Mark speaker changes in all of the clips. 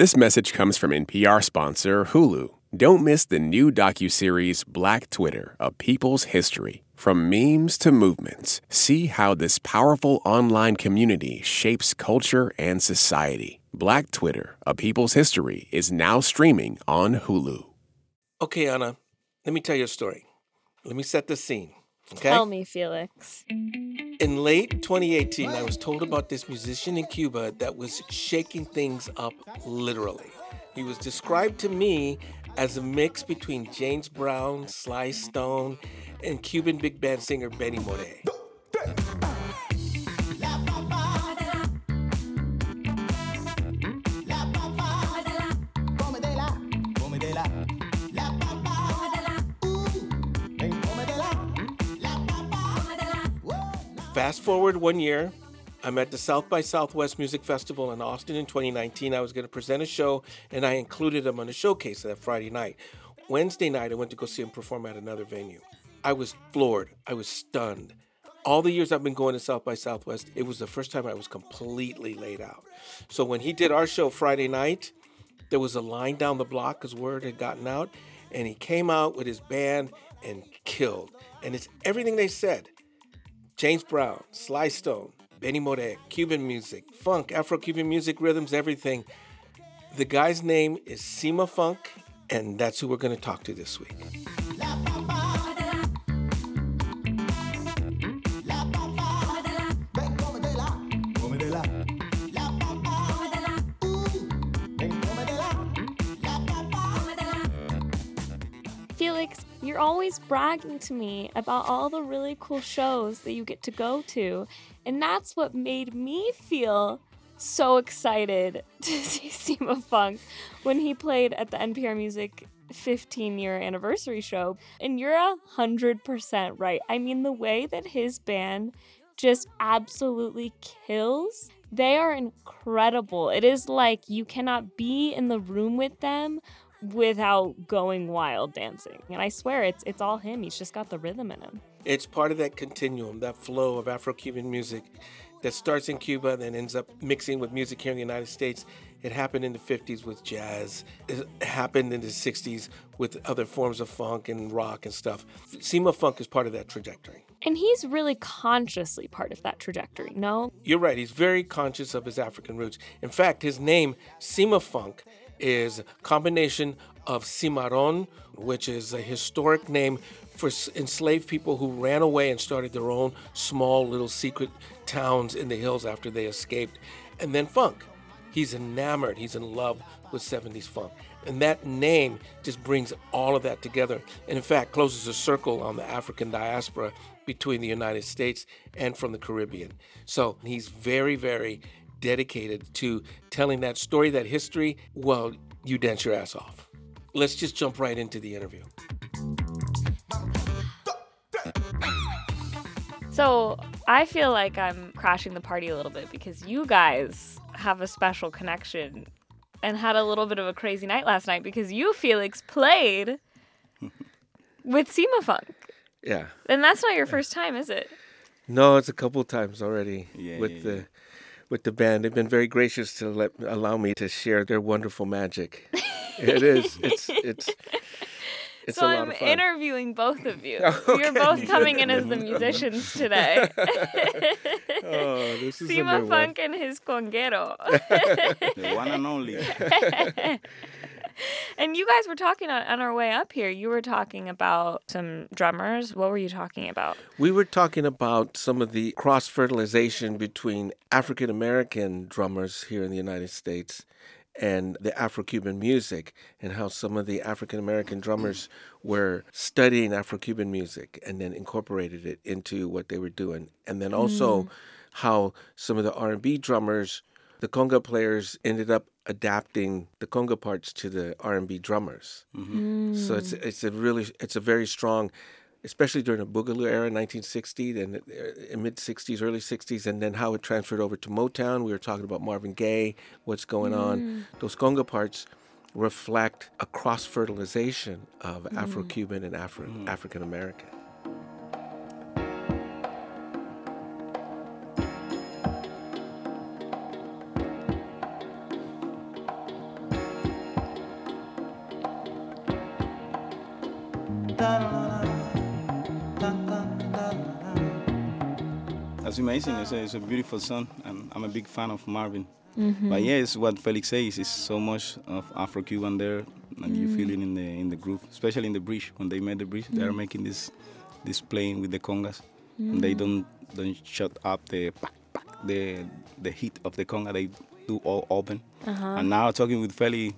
Speaker 1: This message comes from NPR sponsor Hulu. Don't miss the new docuseries Black Twitter, A People's History. From memes to movements, see how this powerful online community shapes culture and society. Black Twitter, A People's History is now streaming on Hulu.
Speaker 2: Okay, Anna, let me tell you a story. Let me set the scene. Okay?
Speaker 3: Tell me, Felix.
Speaker 2: In late 2018, I was told about this musician in Cuba that was shaking things up literally. He was described to me as a mix between James Brown, Sly Stone, and Cuban big band singer Benny Moré. Fast forward one year, I'm at the South by Southwest Music Festival in Austin in 2019. I was going to present a show, and I included him on the showcase that Friday night. Wednesday night, I went to go see him perform at another venue. I was floored. I was stunned. All the years I've been going to South by Southwest, it was the first time I was completely laid out. So when he did our show Friday night, there was a line down the block because word had gotten out, and he came out with his band and killed. And it's everything they said. James Brown, Sly Stone, Benny Moré, Cuban music, funk, Afro Cuban music, rhythms, everything. The guy's name is Cimafunk, and that's who we're going to talk to this week.
Speaker 3: Always bragging to me about all the really cool shows that you get to go to. And that's what made me feel so excited to see Cimafunk when he played at the NPR Music 15 year anniversary show. And you're a hundred percent right. I mean, the way that his band just absolutely kills, they are incredible. It is like you cannot be in the room with them without going wild dancing. And I swear it's it's all him. He's just got the rhythm in him.
Speaker 2: It's part of that continuum, that flow of Afro Cuban music that starts in Cuba and then ends up mixing with music here in the United States. It happened in the 50s with jazz. It happened in the 60s with other forms of funk and rock and stuff. Cimafunk is part of that trajectory.
Speaker 3: And he's really consciously part of that trajectory, no?
Speaker 2: You're right. He's very conscious of his African roots. In fact, his name, Cimafunk, is combination of Cimarron, which is a historic name for enslaved people who ran away and started their own small little secret towns in the hills after they escaped, and then funk. He's enamored, he's in love with 70s funk. And that name just brings all of that together. And in fact, closes a circle on the African diaspora between the United States and from the Caribbean. So he's very, very dedicated to telling that story, that history. Well, you dance your ass off. Let's just jump right into the interview.
Speaker 3: So I feel like I'm crashing the party a little bit because you guys have a special connection and had a little bit of a crazy night last night because you, Felix, played with Cimafunk.
Speaker 2: Yeah.
Speaker 3: And that's not your first time, is it?
Speaker 2: No, it's a couple times already
Speaker 4: Yeah,
Speaker 2: with
Speaker 4: yeah,
Speaker 2: the
Speaker 4: yeah.
Speaker 2: With the band. They've been very gracious to let allow me to share their wonderful magic. it is. It's it's it's
Speaker 3: so
Speaker 2: a lot
Speaker 3: I'm
Speaker 2: of fun.
Speaker 3: interviewing both of you.
Speaker 2: Okay.
Speaker 3: You're both coming in as the musicians today.
Speaker 2: oh, this is a
Speaker 3: Sima
Speaker 2: new one.
Speaker 3: Funk and his conguero.
Speaker 4: The one and only.
Speaker 3: and you guys were talking on, on our way up here. You were talking about some drummers. What were you talking about?
Speaker 2: We were talking about some of the cross fertilization between African American drummers here in the United States and the Afro Cuban music, and how some of the African American drummers were studying Afro Cuban music and then incorporated it into what they were doing. And then also hmm. how some of the R&B drummers, the conga players ended up adapting the conga parts to the R&B drummers. Mm-hmm. So it's mm. it's a really it's a very strong, especially during the Boogaloo era, 1960, and uh, mid 60s, early 60s, and then how it transferred over to Motown. We were talking about Marvin Gaye, what's going on. Mm. Those conga parts reflect a cross fertilization of mm-hmm. Afro-Cuban and Afro mm-hmm. African American.
Speaker 4: Amazing. It's a, it's a beautiful song, and I'm a big fan of Marvin. Mm-hmm. But yeah, it's what Felix says. It's so much of Afro-Cuban there, and you mm. feel it in the in the groove, especially in the bridge. When they made the bridge, they are mm. making this this playing with the congas, and they mm. don't don't shut up the the the heat of the conga. They do all open. Uh-huh. And now talking with Feli,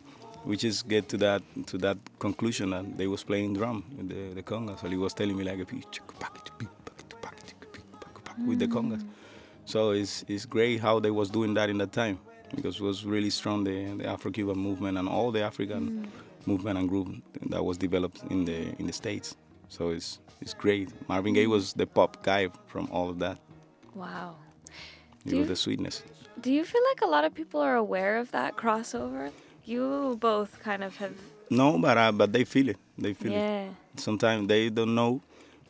Speaker 4: we just get to that to that conclusion that they was playing drum with the, the congas. So he was telling me like a with the mm. congas. So it's it's great how they was doing that in that time because it was really strong the, the Afro-Cuban movement and all the African mm. movement and group that was developed in the in the states. So it's it's great. Marvin Gaye was mm. the pop guy from all of that.
Speaker 3: Wow. Do
Speaker 4: was the sweetness.
Speaker 3: Do you feel like a lot of people are aware of that crossover? You both kind of have.
Speaker 4: No, but uh, but they feel it. They feel it.
Speaker 3: Yeah.
Speaker 4: sometimes they don't know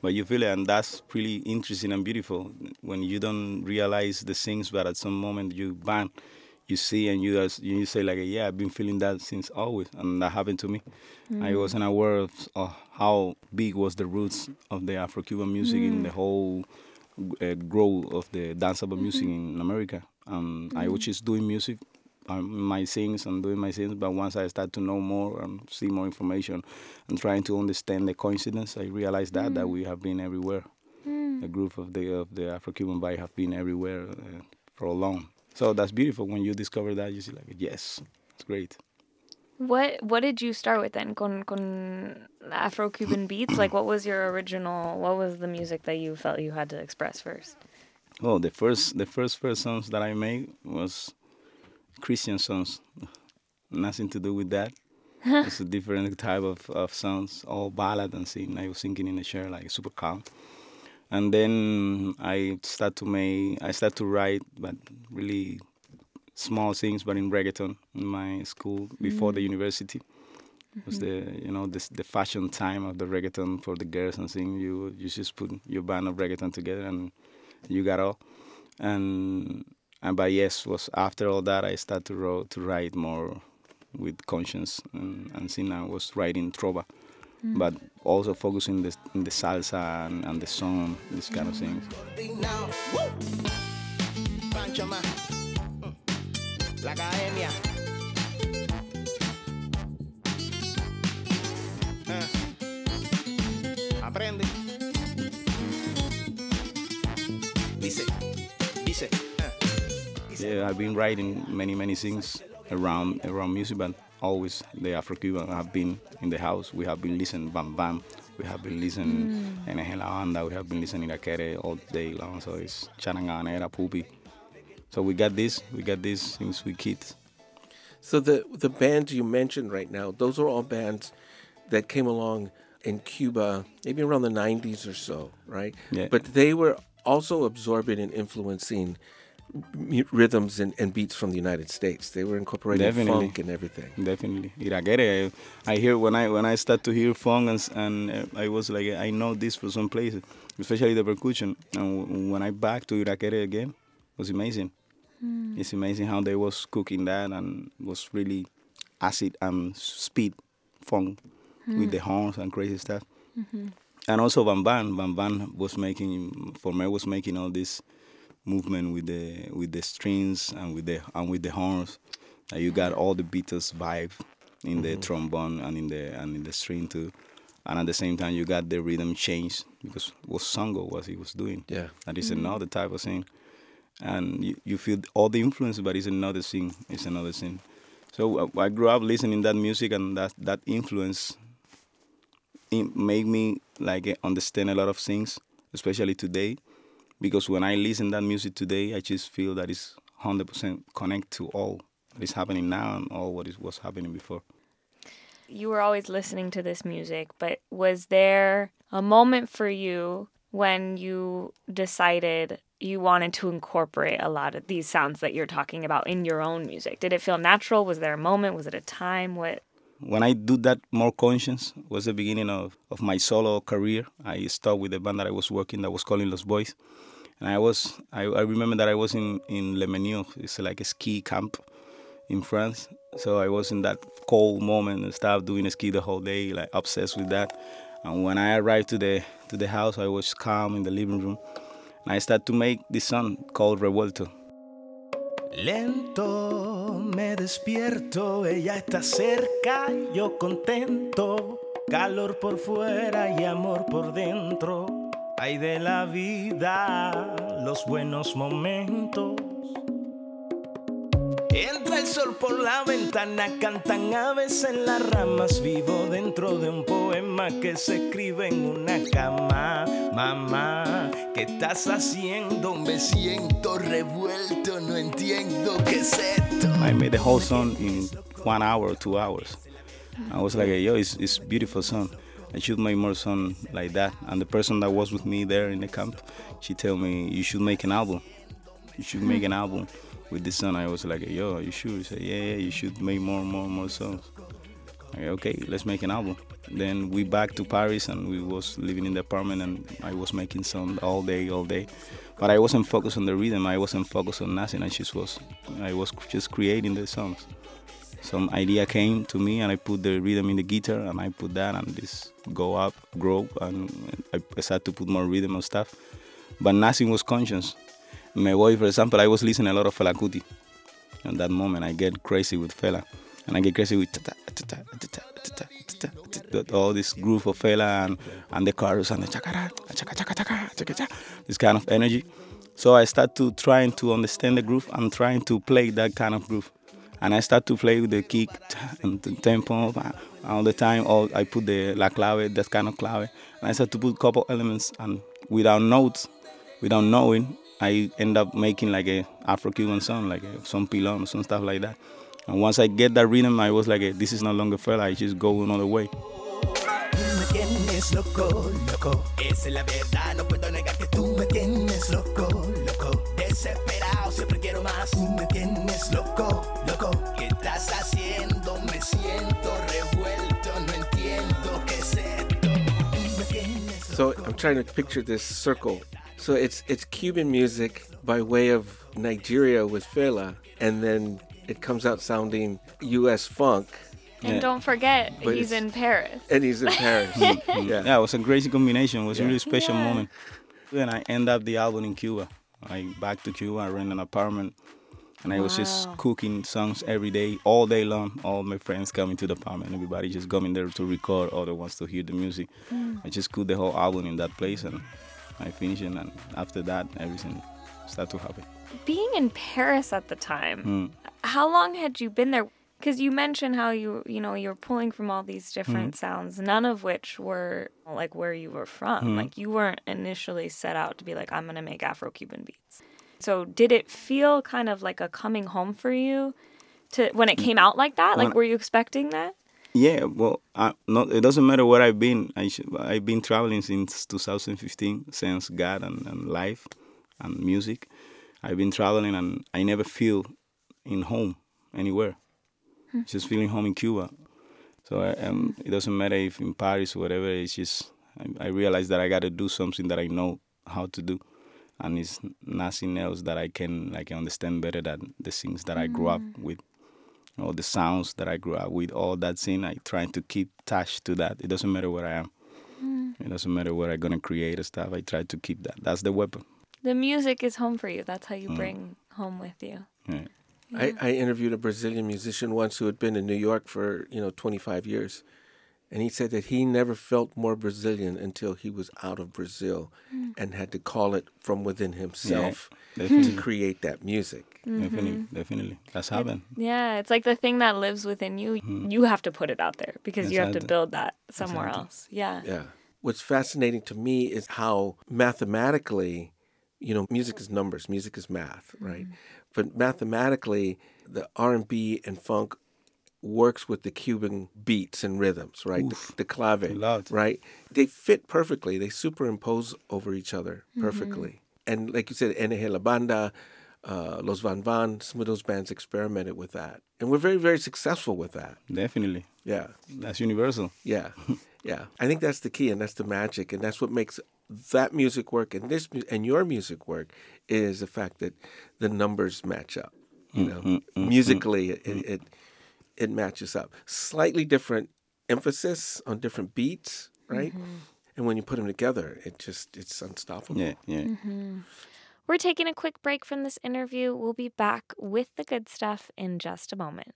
Speaker 4: but you feel it and that's really interesting and beautiful. When you don't realize the things but at some moment you bang you see and you you say like yeah i've been feeling that since always and that happened to me. I wasn't aware of, of how big was the roots of the afro-cuban music in the whole uh, growth of the danceable music in america. Um, i was just doing music Um, my things and doing my things. But once I start to know more and see more information and trying to understand the coincidence, I realized that that mm. we have been everywhere. Mm. The group of the of the Afro-Cuban vibe have been everywhere uh, for a long. So that's beautiful when you discover that. You see like yes, it's great.
Speaker 3: What What did you start with then? Con con Afro Cuban beats. Like, what was your original? What was the music that you felt you had to express first?
Speaker 4: Oh, the first the first first songs that I made was Christian songs. Nothing to do with that. it's a different type of, of songs, all ballad and sing. I was singing in a chair like super calm. And then I start to make I start to write but really small things but in reggaeton in my school before the mm. university. It was mm-hmm. the you know this the fashion time of the reggaeton for the girls and thing. You you just put your band of reggaeton together and you got all. And and by yes was after all that I started to wrote, to write more with conscience and and sin I was writing trova, but also focusing the in the salsa and, and the song, this kind of things.
Speaker 5: Now, woo. Mm.
Speaker 4: Yeah, I've been writing many many things around around music, but always the Afro-Cuban have been in the house. We have been listening Van Van. We have been listening mm. NG La Banda. We have been listening Irakere all day long. So it's Charanganera, Pupi. So we got this. We got this since we kids.
Speaker 2: So the the bands you mentioned right now, those are all bands that came along in Cuba, maybe around the '90s or so, right?
Speaker 4: Yeah.
Speaker 2: But they were also absorbing and influencing mu- rhythms and, and beats from the United States. They were incorporating
Speaker 4: Definitely.
Speaker 2: funk and everything.
Speaker 4: Definitely, Irakere. I, I hear when I when I start to hear funk and, and uh, I was like I know this from some places, especially the percussion. And when I back to Irakere again, it was amazing. Hmm. It's amazing how they was cooking that and was really acid and speed funk hmm. with the horns and crazy stuff. Mm-hmm. And also Van Van, Van Van was making for me was making all this movement with the with the strings and with the and with the horns. Uh, you got all the Beatles vibe in the trombone and in the and in the string too. And at the same time you got the rhythm change because what Songo was he was doing.
Speaker 2: Yeah.
Speaker 4: That is another type of thing. And you, you feel all the influence but it's another thing. It's another thing. So uh, I grew up listening that music and that that influence it made me like understand a lot of things, especially today, because when I listen that music today, I just feel that it's hundred percent connect to all that is happening now and all what is was happening before.
Speaker 3: You were always listening to this music, but was there a moment for you when you decided you wanted to incorporate a lot of these sounds that you're talking about in your own music? Did it feel natural? Was there a moment? Was it a time? What?
Speaker 4: When I do that more conscious was the beginning of, of my solo career. I started with a band that I was working that was calling Los Boys. And I was I, I remember that I was in, in Les Menuires, it's like a ski camp in France. So I was in that cold moment and stuff, doing ski the whole day, like obsessed with that. And when I arrived to the to the house, I was calm in the living room, and I started to make this song called Revuelto.
Speaker 5: Lento me despierto, ella está cerca, yo contento, calor por fuera y amor por dentro. Hay de la vida los buenos momentos. Entra el sol por la ventana, cantan aves en las ramas. Vivo dentro de un poema que se escribe en una cama. Mamá, ¿qué estás haciendo? Me siento revuelto, no entiendo qué es esto.
Speaker 4: I made the whole song in one hour two hours. I was like, yo, it's it's beautiful song. I should make more song like that. And the person that was with me there in the camp, she told me you should make an album. You should make an album with this song. I was like, yo, you should? Said, yeah, yeah, you should make more, more, more songs. Like, okay, let's make an album. Then we back to Paris and we was living in the apartment and I was making songs all day, all day. But I wasn't focused on the rhythm. I wasn't focused on nothing. I just was, I was just creating the songs. Some idea came to me and I put the rhythm in the guitar and I put that and this go up, grow and I started to put more rhythm and stuff. But nothing was conscious. My voy, for example, I was listening a lot of Fela Kuti. At that moment, I get crazy with Fela, and I get crazy with all this groove of Fela and, and the chorus and the chakara, chaka, chaka, chaka, chaka, chaka, this kind of energy. So I start to trying to understand the groove and trying to play that kind of groove. And I start to play with the kick and the tempo all the time. All I put the la clave, that kind of clave, and I start to put couple elements and without notes, without knowing, I end up making like a Afro-Cuban song, like a, some pilon, some stuff like that. And once I get that rhythm, I was like, this is no longer Fela. I just go another way.
Speaker 5: Loco, loco. Desesperado, siempre quiero más. Me tienes loco,
Speaker 2: trying to picture this circle. So it's it's Cuban music by way of Nigeria with Fela, and then it comes out sounding U.S. funk,
Speaker 3: And
Speaker 4: Yeah.
Speaker 3: don't forget,
Speaker 2: But
Speaker 3: he's in Paris.
Speaker 2: and he's in Paris. yeah.
Speaker 4: Yeah, it was a crazy combination. It was a really special
Speaker 3: Yeah.
Speaker 4: moment. Then I end up the album in Cuba. I back to Cuba. I rent an apartment, and I was just cooking songs every day, all day long. All my friends coming to the apartment. Everybody just coming there to record. Other wants to hear the music. Mm. I just cooked the whole album in that place, and I finished it. And after that, everything started to happen.
Speaker 3: Being in Paris at the time,
Speaker 4: Mm.
Speaker 3: how long had you been there? Because you mentioned how you, you know, you're pulling from all these different mm. sounds, none of which were like where you were from. Mm. Like you weren't initially set out to be like, I'm gonna make Afro-Cuban beats. So did it feel kind of like a coming home for you, to when it came out like that? Like,
Speaker 4: When-
Speaker 3: were you expecting that?
Speaker 4: Yeah, well, I, not, it doesn't matter where I've been. I I've been traveling since 2015, since God and, and life and music. I've been traveling and I never feel in home anywhere. Just feeling home in Cuba. So I, um, it doesn't matter if in Paris or whatever. It's just I, I realize that I got to do something that I know how to do, and it's nothing else that I can like understand better than the things that I grew up mm. with all the sounds that I grew up with, all that scene, I try to keep attached to that. It doesn't matter where I am. Mm. It doesn't matter where I'm gonna create a stuff. I try to keep that. That's the weapon.
Speaker 3: The music is home for you. That's how you mm. bring home with you.
Speaker 4: Yeah.
Speaker 2: I, I interviewed a Brazilian musician once who had been in New York for you know 25 years, and he said that he never felt more Brazilian until he was out of Brazil, mm. and had to call it from within himself to create that music.
Speaker 4: Definitely, mm-hmm. definitely. That's happened.
Speaker 3: Yeah, it's like the thing that lives within you. Mm-hmm. You have to put it out there because you have to build that somewhere
Speaker 4: Exactly.
Speaker 3: else. Yeah.
Speaker 2: Yeah. What's fascinating to me is how mathematically, you know, music is numbers, music is math, right? Mm-hmm. But mathematically, the R&B and funk works with the Cuban beats and rhythms, right? The, the clave,
Speaker 4: Loud.
Speaker 2: right? They fit perfectly. They superimpose over each other mm-hmm. perfectly. And like you said, NG La Banda, uh, Los Van Van, some of those bands experimented with that. And we're very, very successful with that.
Speaker 4: Definitely.
Speaker 2: Yeah.
Speaker 4: That's universal.
Speaker 2: Yeah, yeah. I think that's the key, and that's the magic, and that's what makes that music work and this and your music work is the fact that the numbers match up. You mm, know, mm, mm, musically, it, it it it matches up. Slightly different emphasis on different beats, right? Mm-hmm. And when you put them together, it just it's unstoppable.
Speaker 4: Yeah, yeah. Mm-hmm.
Speaker 3: We're taking a quick break from this interview. We'll be back with the good stuff in just a moment.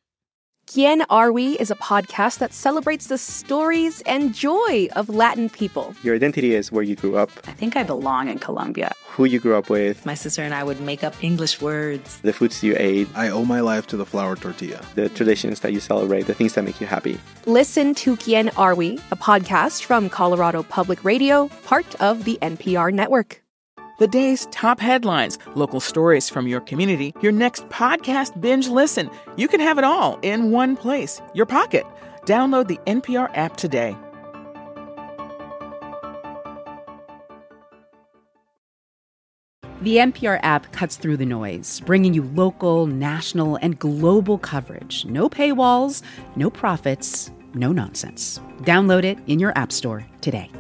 Speaker 6: Quién Are We is a podcast that celebrates the stories and joy of Latin people.
Speaker 7: Your identity is where you grew up,
Speaker 8: I think I belong in Colombia.
Speaker 7: who you grew up with,
Speaker 9: My sister and I would make up English words.
Speaker 7: the foods you ate,
Speaker 10: I owe my life to the flour tortilla.
Speaker 7: the traditions that you celebrate, the things that make you happy.
Speaker 6: Listen to Quién Are We, a podcast from Colorado Public Radio, part of the NPR network.
Speaker 11: The day's top headlines, local stories from your community, your next podcast binge listen. You can have it all in one place, your pocket. Download the NPR app today.
Speaker 12: The NPR app cuts through the noise, bringing you local, national, and global coverage. No paywalls, no profits, no nonsense. Download it in your App Store today.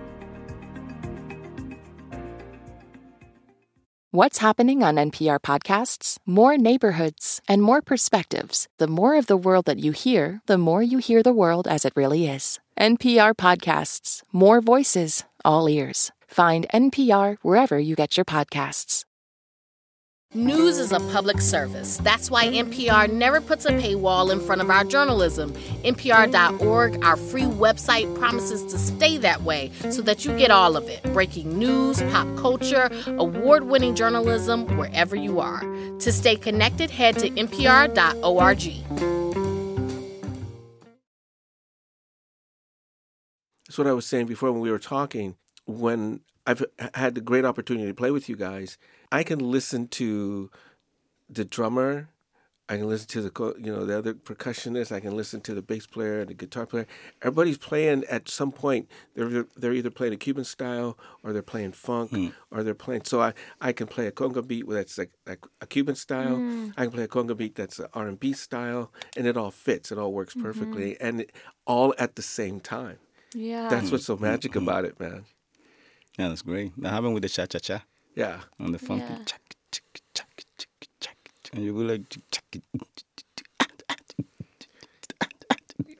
Speaker 13: What's happening on NPR podcasts? More neighborhoods and more perspectives. The more of the world that you hear, the more you hear the world as it really is. NPR podcasts, more voices, all ears. Find NPR wherever you get your podcasts.
Speaker 14: News is a public service. That's why NPR never puts a paywall in front of our journalism. NPR.org, our free website, promises to stay that way so that you get all of it breaking news, pop culture, award winning journalism, wherever you are. To stay connected, head to NPR.org.
Speaker 2: That's what I was saying before when we were talking. When I've had the great opportunity to play with you guys, I can listen to the drummer. I can listen to the you know the other percussionist. I can listen to the bass player and the guitar player. Everybody's playing at some point. They're they're either playing a Cuban style or they're playing funk hmm. or they're playing. So I, I can play a conga beat that's like, like a Cuban style.
Speaker 3: Mm.
Speaker 2: I can play a conga beat that's an R and B style, and it all fits. It all works mm-hmm. perfectly, and it, all at the same time.
Speaker 3: Yeah.
Speaker 2: That's what's so mm-hmm. magic about it, man.
Speaker 4: Yeah, that's great. That happened with the cha cha cha
Speaker 2: Yeah.
Speaker 4: on the funky
Speaker 3: Yeah.
Speaker 4: chack, chack, chack, chack, chack. And you go like chack,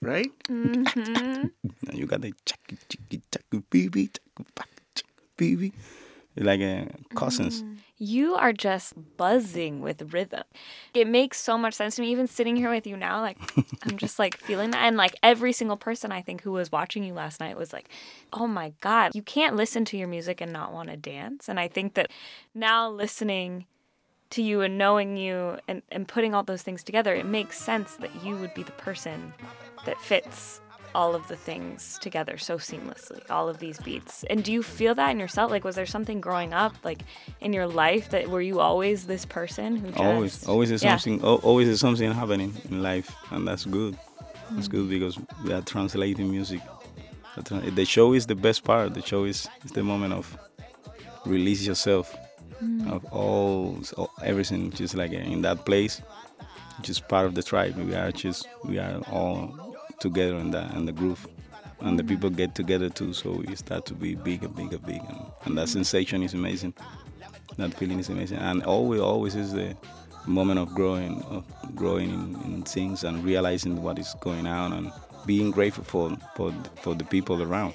Speaker 2: Right?
Speaker 3: Mm-hmm.
Speaker 4: and you got the chack, chack, chack, baby, chack, back, chack, baby. It's like uh, cousins.
Speaker 3: You are just buzzing with rhythm. It makes so much sense to me. Even sitting here with you now, like I'm just like feeling that. And like every single person I think who was watching you last night was like, oh my God, you can't listen to your music and not want to dance. And I think that now listening to you and knowing you and, and putting all those things together, it makes sense that you would be the person that fits all of the things together so seamlessly, all of these beats. And do you feel that in yourself? Like, was there something growing up, like in your life, that were you always this person who just
Speaker 4: Always, always is
Speaker 3: Yeah.
Speaker 4: something. Always is something happening in life, and that's good. That's good because we are translating music. The show is the best part. The show is, is the moment of release yourself hmm. of all, all everything. Just like in that place, just part of the tribe. We are just we are all together in the in the groove, and the people get together too. So we start to be bigger, bigger, bigger, and, and that sensation is amazing. That feeling is amazing, and always, always is the moment of growing, of growing in, in things and realizing what is going on and being grateful for for for the people around.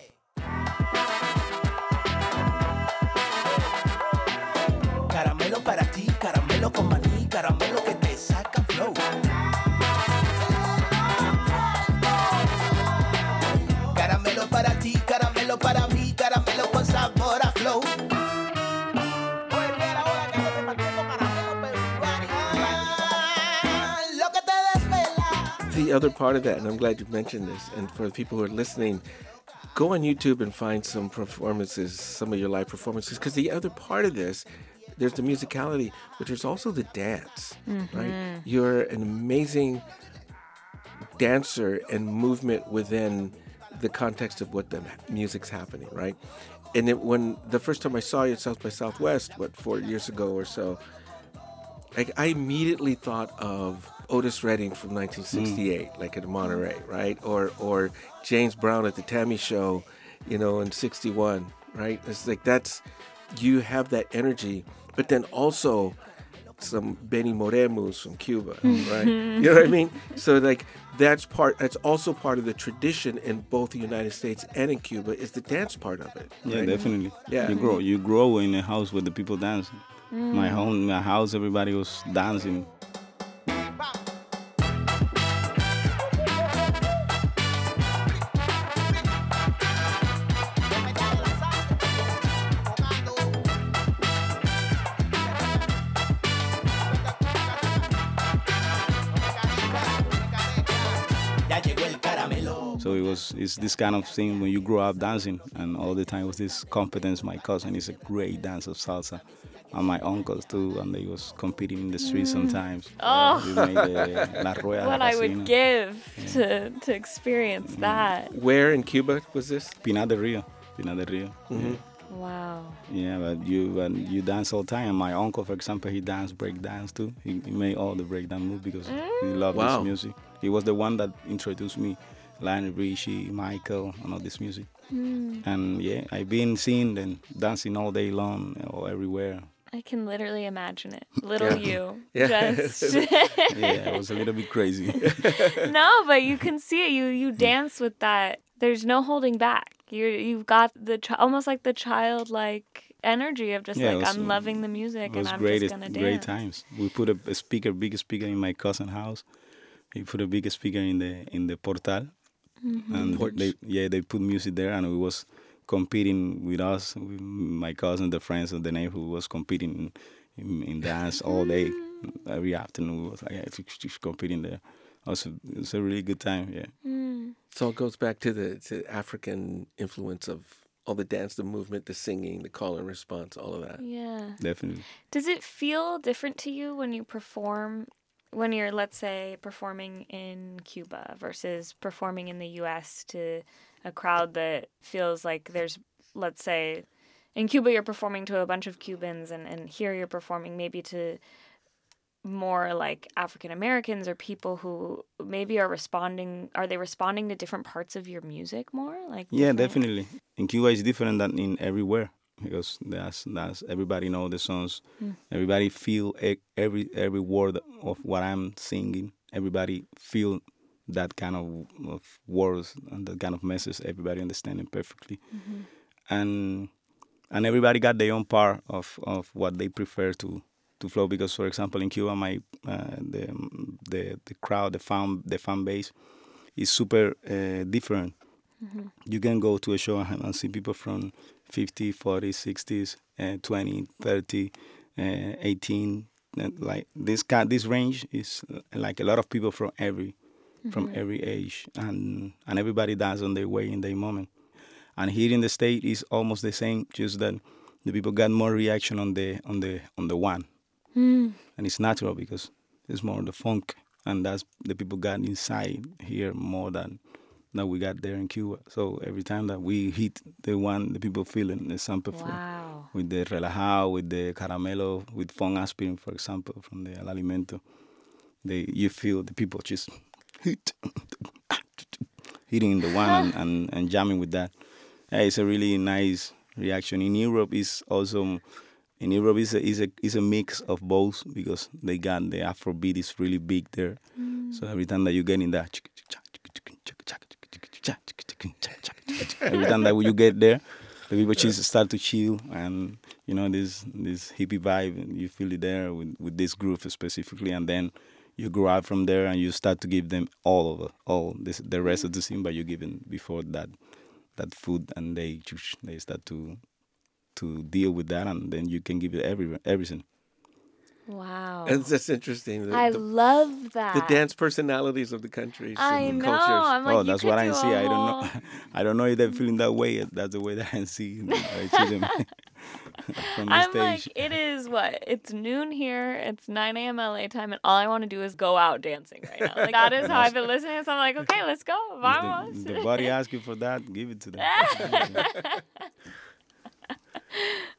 Speaker 2: The other part of that, and I'm glad you mentioned this, and for the people who are listening, go on YouTube and find some performances, some of your live performances, because the other part of this, there's the musicality, but there's also the dance, right? Mm-hmm. You're an amazing dancer and movement within the context of what the music's happening, right? And it, when the first time I saw you at South by Southwest, what four years ago or so, I immediately thought of Otis Redding from 1968, like at Monterey, right? Or or James Brown at the T.A.M.I. Show, you know, in '61, right? It's like that's you have that energy, but then also some Benny Moremus from Cuba, right? you know what I mean? So like that's part. That's also part of the tradition in both the United States and in Cuba is the dance part of it.
Speaker 4: Yeah,
Speaker 2: right?
Speaker 4: definitely.
Speaker 2: Yeah.
Speaker 4: You grow you grow in a house with the people dancing. My
Speaker 2: Mm.
Speaker 4: home, my house, everybody was dancing. So it was it's this kind of thing when you grow up dancing, and all the time with this competence. My cousin is a great dancer of salsa, and my uncles too, and they was competing in the street
Speaker 3: Mm.
Speaker 4: sometimes.
Speaker 3: Oh.
Speaker 4: We made the La Rueda
Speaker 3: what I
Speaker 4: Casino.
Speaker 3: would give to to experience that.
Speaker 2: Where in Cuba was this?
Speaker 4: Pinar del Rio. Pinar del Rio.
Speaker 2: Mhm.
Speaker 3: Wow.
Speaker 4: Yeah, but you and you dance all the time. My uncle, for example, he danced break dance too. He, he made all the break dance moves because he loved
Speaker 2: Wow.
Speaker 4: this music. He was the one that introduced me, Lionel Richie, Michael, and all this music.
Speaker 3: Mm.
Speaker 4: And yeah, I've been seen them dancing all day long or everywhere.
Speaker 3: I can literally imagine it. Little
Speaker 4: Yeah.
Speaker 3: you.
Speaker 4: Yeah.
Speaker 3: Just
Speaker 4: yeah, it was a little bit crazy.
Speaker 3: no, but you can see it. You you dance with that. There's no holding back. You you've got the chi- almost like the childlike energy of just
Speaker 4: Yeah,
Speaker 3: like
Speaker 4: was-
Speaker 3: I'm loving the music and I'm
Speaker 4: great,
Speaker 3: just gonna dance.
Speaker 4: great times. We put a, a speaker, big speaker in my cousin's house. He put a big speaker in the in the portal,
Speaker 3: Mhm.
Speaker 4: and
Speaker 2: Porch.
Speaker 4: they yeah they put music there, and we was competing with us, with my cousin, the friends of the neighborhood was competing in, in dance all day, every afternoon. We was like yeah, just competing there. It was, a, a really good time. Yeah.
Speaker 3: Mm.
Speaker 2: So it goes back to the to African influence of all the dance, the movement, the singing, the call and response, all of that.
Speaker 3: Yeah.
Speaker 4: Definitely.
Speaker 3: Does it feel different to you when you perform when you're let's say performing in Cuba versus performing in the US to a crowd that feels like there's let's say in Cuba you're performing to a bunch of Cubans and, and here you're performing maybe to more like African Americans or people who maybe are responding are they responding to different parts of your music more? Like
Speaker 4: Yeah, definitely. In Cuba, it's different than in everywhere because that's that's everybody know the songs.
Speaker 3: Mm.
Speaker 4: Everybody feel every every word of what I'm singing. Everybody feel that kind of, of words and that kind of message. Everybody understand it perfectly,
Speaker 3: Mhm.
Speaker 4: and and everybody got their own part of, of what they prefer to to flow. Because, for example, in Cuba, my uh, the the the crowd, the fan the fan base is super uh, different
Speaker 3: Mhm.
Speaker 4: you can go to a show and and see people from 50 40 60s uh, 20 30 uh, 18 and like this kind this range is like a lot of people from every from
Speaker 3: Mhm.
Speaker 4: every age and and everybody does on their way in their moment and here in the state is almost the same just that the people got more reaction on the on the on the one
Speaker 3: Mm.
Speaker 4: and it's natural because it's more the funk and that's the people got inside here more than that we got there in Cuba. So every time that we hit the one, the people feeling the sample for-
Speaker 3: Wow.
Speaker 4: with the relajado, with the caramelo, with funk aspirin, for example, from the Alimento. They you feel the people just hit hitting the one and, and, and jamming with that. Yeah, it's a really nice reaction. In Europe, is also in Europe is a, is a is a mix of both because they got the Afrobeat is really big there. Mm. So every time that you get in that, every time that you get there, the people just start to chill and you know this this hippie vibe and you feel it there with, with this group specifically. And then you grow out from there and you start to give them all of all this the rest of the scene but you're them before that that food and they they start to to deal with that. And then you can give it every everything
Speaker 3: Wow.
Speaker 2: And just interesting. the-
Speaker 3: I
Speaker 2: the-
Speaker 3: love that.
Speaker 2: The dance personalities of the countries
Speaker 3: I
Speaker 2: and
Speaker 3: know,
Speaker 2: cultures.
Speaker 3: I'm like,
Speaker 4: oh
Speaker 3: you
Speaker 4: that's what i
Speaker 3: do
Speaker 4: see I don't know i don't know if they're feeling that way that's the way that i see I see them from the
Speaker 3: I'm
Speaker 4: stage
Speaker 3: like, it is what? It's noon here. It's 9 a.m. LA time, and all I want to do is go out dancing right now. Like that is how I've been listening. So I'm like, okay, let's go.
Speaker 4: If
Speaker 3: Vamos.
Speaker 4: the, the body asks you for that give it to them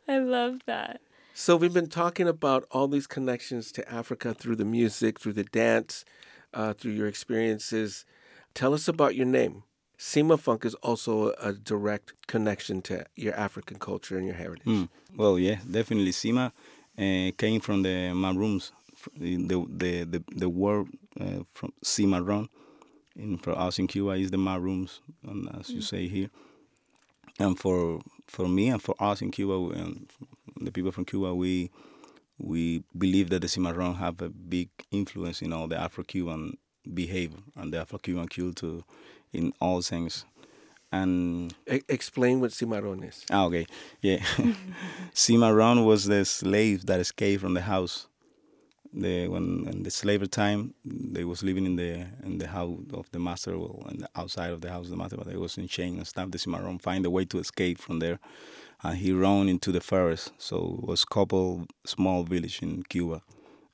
Speaker 3: I love that.
Speaker 2: So we've been talking about all these connections to Africa through the music, through the dance, uh, through your experiences. Tell us about your name. Cimafunk is also a direct connection to your African culture and your heritage.
Speaker 4: Mm. Well, yeah, definitely. Cima uh, came from the maroons. The the the, the word uh, from cimarron in for us in Cuba is the maroons, and as you say here. And for for me and for us in Cuba and the people from Cuba, we we believe that the cimarron have a big influence in all the Afro-Cuban behavior and the Afro-Cuban culture in all things. And
Speaker 2: E- explain what cimarron is.
Speaker 4: Ah, okay, yeah. cimarron was the slave that escaped from the house. The when in the slavery time, they was living in the in the house of the master, well, and outside of the house of the master, but they was in chain and stuff. The cimarron find a way to escape from there, and he ran into the forest. So it was couple small village in Cuba,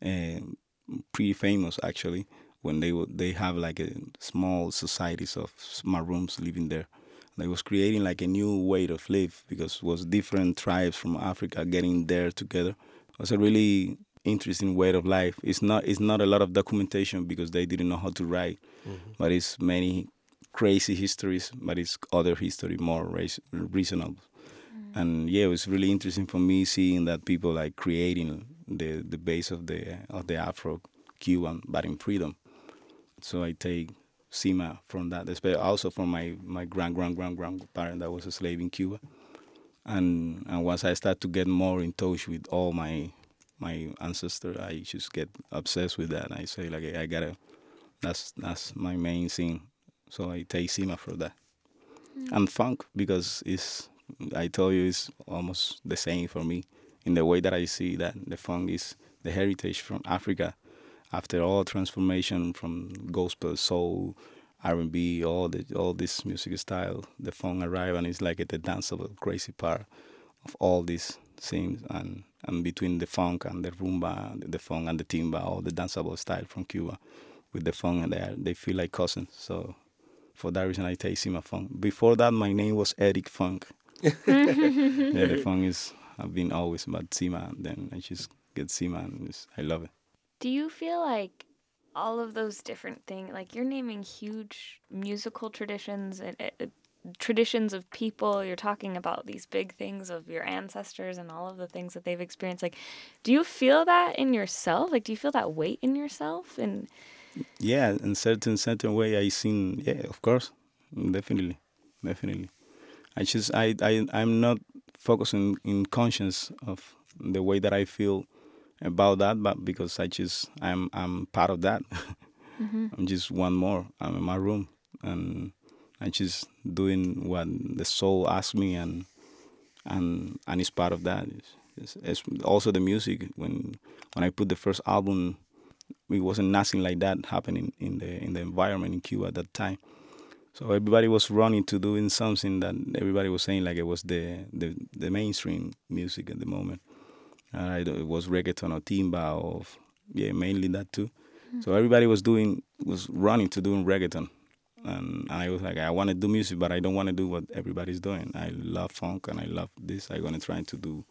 Speaker 4: and pretty famous actually. When they they have like a small societies of maroons living there. They was creating like a new way of live because it was different tribes from Africa getting there together. It was a really interesting way of life. It's not it's not a lot of documentation because they didn't know how to write,
Speaker 2: Mhm.
Speaker 4: but it's many crazy histories, but it's other history more race, reasonable. And yeah, it was really interesting for me seeing that people like creating the the base of the of the Afro Cuban, but in freedom. So I take Cima from that, especially also from my my grand grand grand grandparent that was a slave in Cuba. And and once I start to get more in touch with all my my ancestors, I just get obsessed with that. I say like I gotta, that's that's my main thing. So I take Cima for that, mm. and funk because it's I tell you it's almost the same for me in the way that I see that the funk is the heritage from Africa after all transformation from gospel, soul, R&B, all the all this music style, the funk arrive and it's like the danceable crazy part of all these things and and between the funk and the rumba, the funk and the timba, all the danceable style from Cuba, with the funk and they are, they feel like cousins. So for that reason, I take Cimafunk. Before that, my name was Eric Funk. yeah, the funk is I've been always about. And then I just get and I love it.
Speaker 3: Do you feel like all of those different things, like you're naming huge musical traditions and uh, traditions of people, you're talking about these big things of your ancestors and all of the things that they've experienced. Like, do you feel that in yourself? Like, do you feel that weight in yourself? And
Speaker 4: Yeah, in certain certain way, I seen. Yeah, of course, definitely, definitely. I just I I I'm not focusing in conscience of the way that I feel about that, but because I just I'm I'm part of that.
Speaker 3: Mhm.
Speaker 4: I'm just one more. I'm in my room and I just doing what the soul asks me and and and it's part of that. It's, it's, it's also the music. When when I put the first album, it wasn't nothing like that happening in the in the environment in Cuba at that time. So everybody was running to doing something that everybody was saying like it was the the, the mainstream music at the moment. And I, it was reggaeton or timba or yeah, mainly that too. Hmm. So everybody was doing was running to doing reggaeton, and I was like, I want to do music, but I don't want to do what everybody's doing. I love funk and I love this. I'm gonna try to do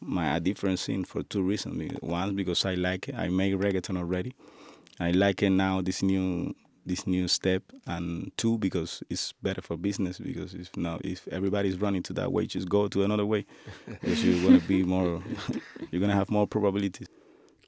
Speaker 4: my a different thing for two reasons. One because I like it. I make reggaeton already. I like it now. This new this new step, and two because it's better for business. Because if now if everybody's running to that way, just go to another way, because you're gonna be more. you're gonna have more probabilities.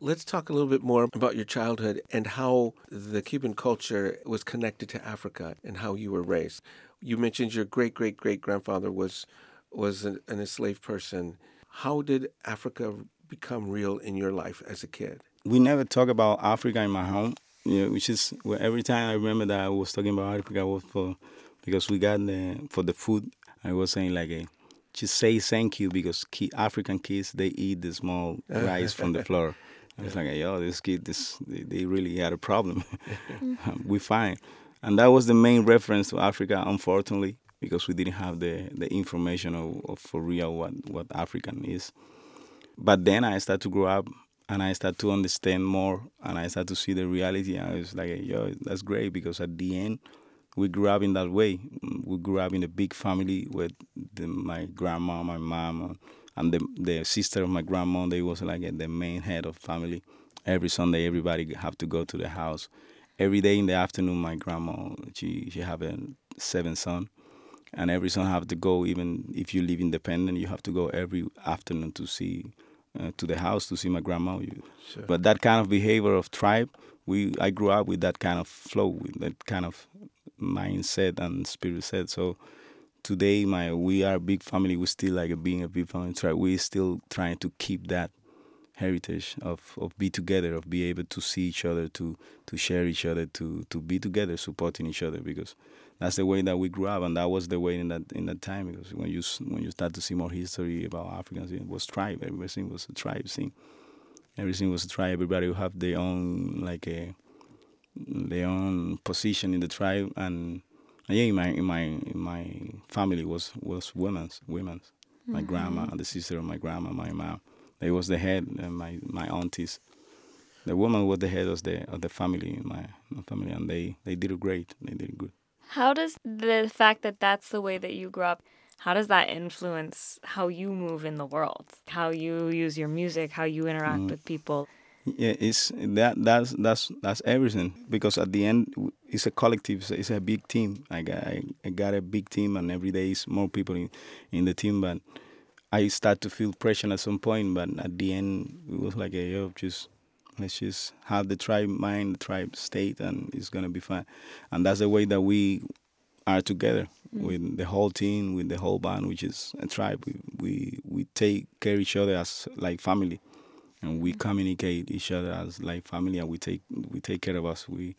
Speaker 2: Let's talk a little bit more about your childhood and how the Cuban culture was connected to Africa and how you were raised. You mentioned your great great great grandfather was was an, an enslaved person. How did Africa become real in your life as a kid?
Speaker 4: we never talk about Africa in my home. You know, which is well, every time I remember that I was talking about Africa was for because we got the for the food. I was saying like, eh, just say thank you because ki African kids they eat the small rice from the floor. I was like, yo, this kid, this they, they really had a problem. we fine, and that was the main reference to Africa. Unfortunately, because we didn't have the the information of, of for real what what African is. But then I started to grow up and I start to understand more and I start to see the reality. And I was like, yo, that's great because at the end, we grew up in that way. We grew up in a big family with the, my grandma, my mom, and the, the sister of my grandma. They was like the main head of family. Every Sunday, everybody have to go to the house. Every day in the afternoon, my grandma, she, she have a seven son and every son have to go even if you live independent you have to go every afternoon to see uh, to the house to see my grandma.
Speaker 2: Sure.
Speaker 4: But that kind of behavior of tribe, we I grew up with that kind of flow, with that kind of mindset and spirit set. So today, my we are a big family. We still like being a big family tribe. We still trying to keep that heritage of, of be together, of be able to see each other, to to share each other, to to be together, supporting each other because that's the way that we grew up, and that was the way in that in that time. Because when you when you start to see more history about Africans, it was tribe. Everything was a tribe thing. Everything was a tribe. Everybody would have their own like a their own position in the tribe, and, and yeah, in my in my in my family was was women's women's. My mm-hmm. grandma, the sister of my grandma, my mom. They was the head, and my my aunties. The woman was the head of the of the family in my, my family, and they they did great. They did good.
Speaker 3: How does the fact that that's the way that you grew up, how does that influence how you move in the world? How you use your music, how you interact
Speaker 4: Mm.
Speaker 3: with people?
Speaker 4: Yeah, it's that that's that's that's everything because at the end it's a collective. It's a, it's a big team. I got I, I got a big team, and every day is more people in, in the team. But I start to feel pressure at some point. But at the end, it was like, a, yo, just let's just have the tribe mind, the tribe state, and it's gonna be fine. And that's the way that we are together mm. with the whole team, with the whole band, which is a tribe. We we we take care of each other as like family and we mm. communicate each other as like family and we take we take care of us. We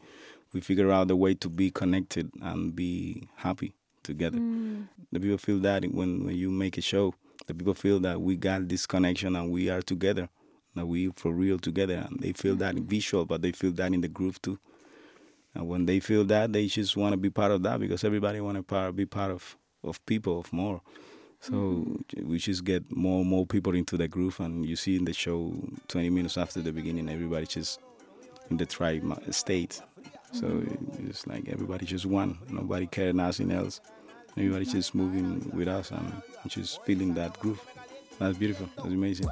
Speaker 4: we figure out the way to be connected and be happy together. Mm. The people feel that when when you make a show the people feel that we got this connection and we are together that we for real together and they feel that visual but they feel that in the groove too and when they feel that they just want to be part of that because everybody want to be part of of people of more so mm-hmm. we just get more and more people into the groove, and you see in the show, 20 minutes after the beginning, everybody just in the tribe state. So mm-hmm. it's like everybody just one. Nobody care nothing else. Everybody just moving with us and just feeling that groove. That's beautiful. That's amazing.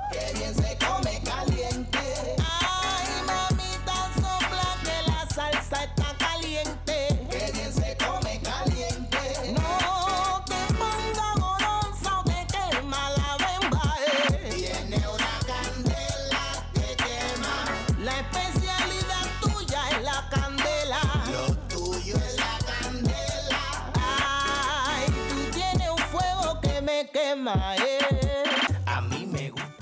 Speaker 5: La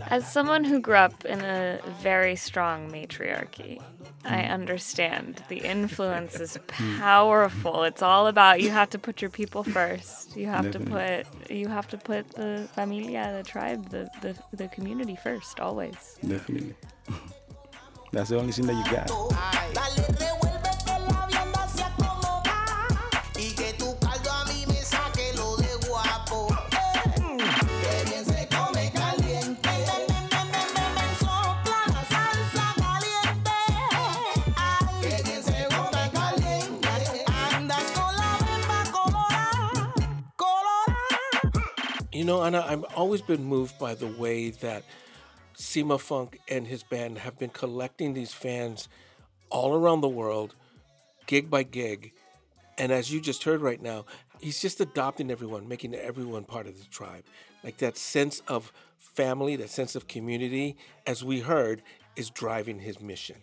Speaker 3: As someone who grew up in a very strong matriarchy, I hmm. understand the influence is powerful. It's all about you have to put your people first. You have to put you have to put the familia, the tribe, the, the, the community first always.
Speaker 4: Definitely. That's the only thing that you got.
Speaker 2: You know, Anna, I've always been moved by the way that Cimafunk and his band have been collecting these fans all around the world, gig by gig. And as you just heard right now, he's just adopting everyone, making everyone part of the tribe. Like that sense of family, that sense of community, as we heard, is driving his mission.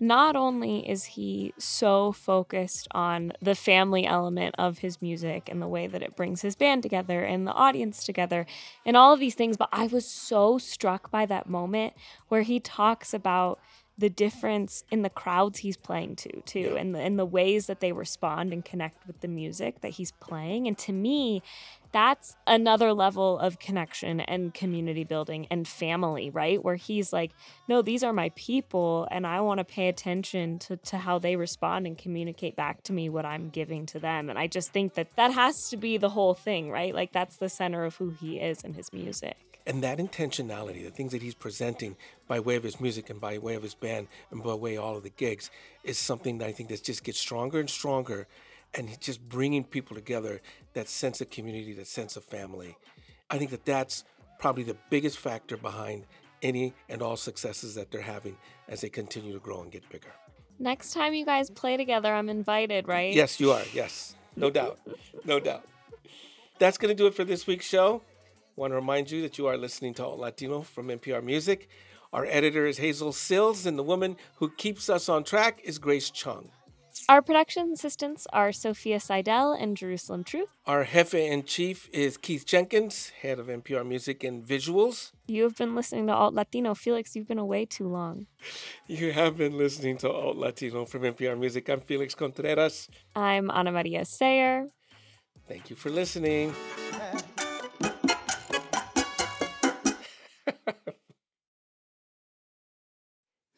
Speaker 3: Not only is he so focused on the family element of his music and the way that it brings his band together and the audience together and all of these things, but I was so struck by that moment where he talks about the difference in the crowds he's playing to too and the, and the ways that they respond and connect with the music that he's playing. And to me that's another level of connection and community building and family, right? Where he's like, no, these are my people, and I want to pay attention to, to how they respond and communicate back to me what I'm giving to them. And I just think that that has to be the whole thing, right? Like, that's the center of who he is and his music.
Speaker 2: And that intentionality, the things that he's presenting by way of his music and by way of his band and by way of all of the gigs, is something that I think that just gets stronger and stronger. And just bringing people together, that sense of community, that sense of family. I think that that's probably the biggest factor behind any and all successes that they're having as they continue to grow and get bigger.
Speaker 3: Next time you guys play together, I'm invited, right?
Speaker 2: Yes, you are. Yes, no doubt. No doubt. That's going to do it for this week's show. want to remind you that you are listening to Alt Latino from NPR Music. Our editor is Hazel Sills, and the woman who keeps us on track is Grace Chung.
Speaker 3: Our production assistants are Sophia Seidel and Jerusalem Truth.
Speaker 2: Our jefe in chief is Keith Jenkins, head of NPR Music and Visuals.
Speaker 3: You have been listening to Alt Latino. Felix, you've been away too long.
Speaker 2: You have been listening to Alt Latino from NPR Music. I'm Felix Contreras.
Speaker 3: I'm Anamaria Sayre.
Speaker 2: Thank you for listening.